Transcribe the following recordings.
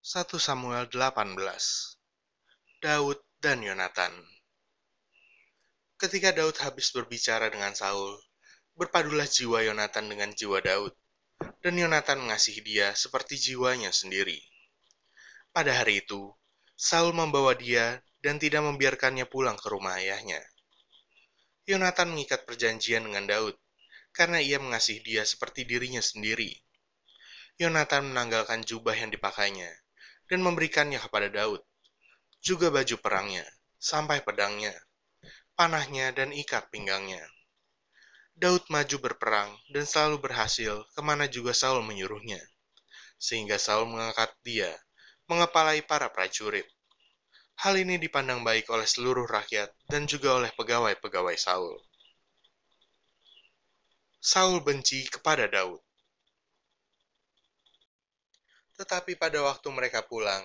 1 Samuel 18 Daud dan Yonatan Ketika Daud habis berbicara dengan Saul, berpadulah jiwa Yonatan dengan jiwa Daud, dan Yonatan mengasihi dia seperti jiwanya sendiri. Pada hari itu, Saul membawa dia dan tidak membiarkannya pulang ke rumah ayahnya. Yonatan mengikat perjanjian dengan Daud, karena ia mengasihi dia seperti dirinya sendiri. Yonatan menanggalkan jubah yang dipakainya, dan memberikannya kepada Daud, juga baju perangnya, sampai pedangnya, panahnya, dan ikat pinggangnya. Daud maju berperang dan selalu berhasil ke mana juga Saul menyuruhnya, sehingga Saul mengangkat dia, mengepalai para prajurit. Hal ini dipandang baik oleh seluruh rakyat dan juga oleh pegawai-pegawai Saul. Saul benci kepada Daud. Tetapi pada waktu mereka pulang,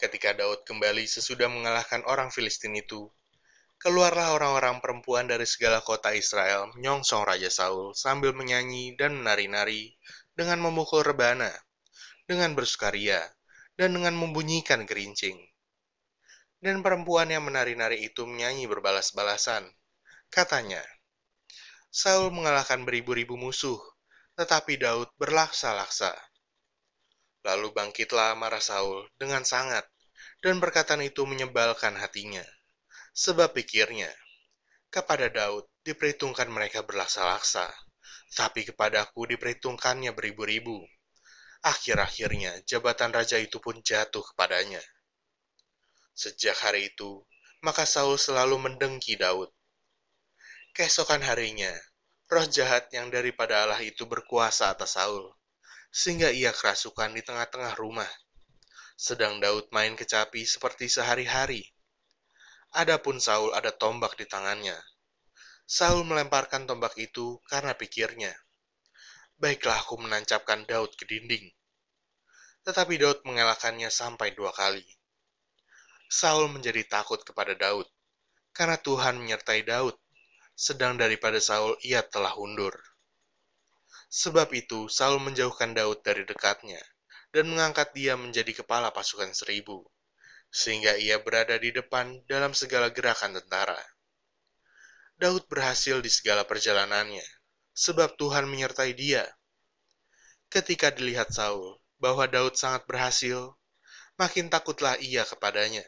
ketika Daud kembali sesudah mengalahkan orang Filistin itu, keluarlah orang-orang perempuan dari segala kota Israel menyongsong Raja Saul sambil menyanyi dan menari-nari dengan memukul rebana, dengan bersukaria, dan dengan membunyikan gerincing. Dan perempuan yang menari-nari itu menyanyi berbalas-balasan. Katanya, Saul mengalahkan beribu-ribu musuh, tetapi Daud berlaksa-laksa. Lalu bangkitlah marah Saul dengan sangat, dan perkataan itu menyebalkan hatinya. Sebab pikirnya, kepada Daud diperhitungkan mereka berlaksa-laksa, tapi kepadaku diperhitungkannya beribu-ribu. Akhir-akhirnya jabatan raja itu pun jatuh kepadanya. Sejak hari itu, maka Saul selalu mendengki Daud. Keesokan harinya, roh jahat yang daripada Allah itu berkuasa atas Saul sehingga ia kerasukan di tengah-tengah rumah. Sedang Daud main kecapi seperti sehari-hari. Adapun Saul ada tombak di tangannya. Saul melemparkan tombak itu karena pikirnya, baiklah aku menancapkan Daud ke dinding. Tetapi Daud mengelakkannya sampai dua kali. Saul menjadi takut kepada Daud, karena Tuhan menyertai Daud, sedang daripada Saul ia telah undur. Sebab itu, Saul menjauhkan Daud dari dekatnya dan mengangkat dia menjadi kepala pasukan seribu, sehingga ia berada di depan dalam segala gerakan tentara. Daud berhasil di segala perjalanannya, sebab Tuhan menyertai dia. Ketika dilihat Saul bahwa Daud sangat berhasil, makin takutlah ia kepadanya.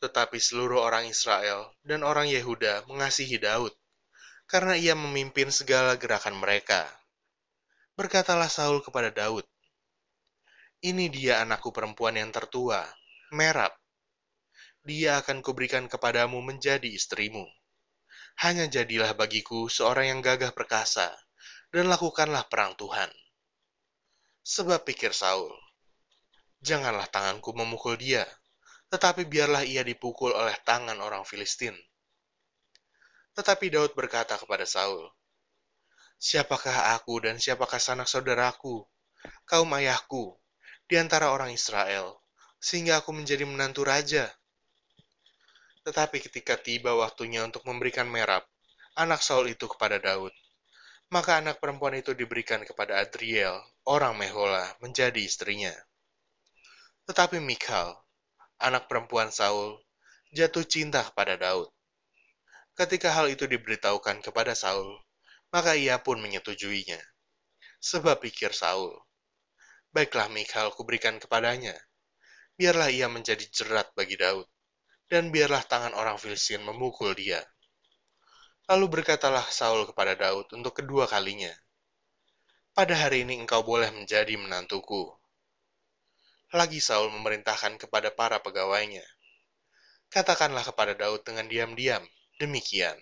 Tetapi seluruh orang Israel dan orang Yehuda mengasihi Daud, karena ia memimpin segala gerakan mereka. Berkatalah Saul kepada Daud, Ini dia anakku perempuan yang tertua, Merab. Dia akan kuberikan kepadamu menjadi istrimu. Hanya jadilah bagiku seorang yang gagah perkasa, dan lakukanlah perang Tuhan. Sebab pikir Saul, janganlah tanganku memukul dia, tetapi biarlah ia dipukul oleh tangan orang Filistin tetapi Daud berkata kepada Saul, Siapakah aku dan siapakah sanak saudaraku, kaum ayahku, di antara orang Israel, sehingga aku menjadi menantu raja? Tetapi ketika tiba waktunya untuk memberikan merab, anak Saul itu kepada Daud, maka anak perempuan itu diberikan kepada Adriel, orang Mehola, menjadi istrinya. Tetapi Michal, anak perempuan Saul, jatuh cinta kepada Daud. Ketika hal itu diberitahukan kepada Saul, maka ia pun menyetujuinya. Sebab pikir Saul, baiklah Michal kuberikan kepadanya, biarlah ia menjadi jerat bagi Daud, dan biarlah tangan orang Filistin memukul dia. Lalu berkatalah Saul kepada Daud untuk kedua kalinya, pada hari ini engkau boleh menjadi menantuku. Lagi Saul memerintahkan kepada para pegawainya, katakanlah kepada Daud dengan diam-diam, Demikian,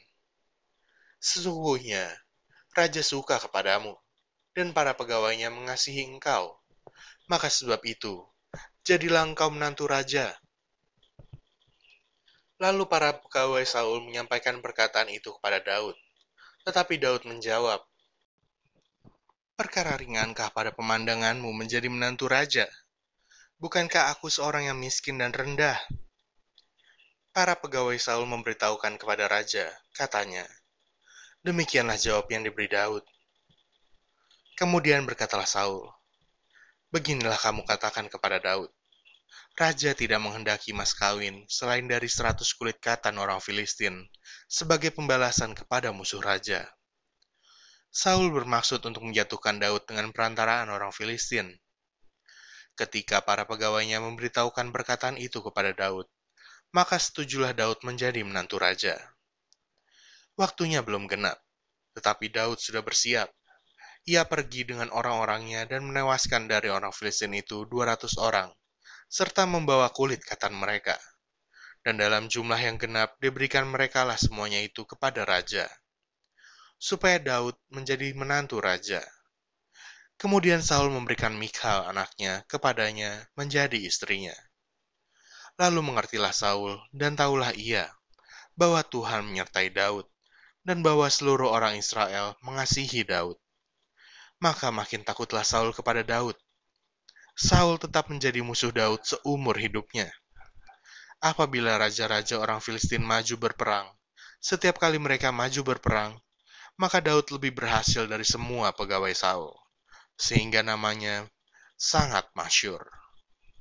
sesungguhnya raja suka kepadamu, dan para pegawainya mengasihi engkau. Maka sebab itu, jadilah engkau menantu raja. Lalu para pegawai Saul menyampaikan perkataan itu kepada Daud. Tetapi Daud menjawab, Perkara ringankah pada pemandanganmu menjadi menantu raja? Bukankah aku seorang yang miskin dan rendah? Para pegawai Saul memberitahukan kepada raja, katanya, Demikianlah jawab yang diberi Daud. Kemudian berkatalah Saul, Beginilah kamu katakan kepada Daud, Raja tidak menghendaki mas kawin selain dari seratus kulit katan orang Filistin sebagai pembalasan kepada musuh raja. Saul bermaksud untuk menjatuhkan Daud dengan perantaraan orang Filistin. Ketika para pegawainya memberitahukan perkataan itu kepada Daud, maka setujulah Daud menjadi menantu raja. Waktunya belum genap, tetapi Daud sudah bersiap. Ia pergi dengan orang-orangnya dan menewaskan dari orang Filistin itu 200 orang, serta membawa kulit katan mereka. Dan dalam jumlah yang genap diberikan merekalah semuanya itu kepada raja, supaya Daud menjadi menantu raja. Kemudian Saul memberikan Mikhal anaknya kepadanya menjadi istrinya. Lalu mengertilah Saul dan tahulah ia bahwa Tuhan menyertai Daud dan bahwa seluruh orang Israel mengasihi Daud. Maka makin takutlah Saul kepada Daud. Saul tetap menjadi musuh Daud seumur hidupnya. Apabila raja-raja orang Filistin maju berperang, setiap kali mereka maju berperang, maka Daud lebih berhasil dari semua pegawai Saul, sehingga namanya sangat masyur.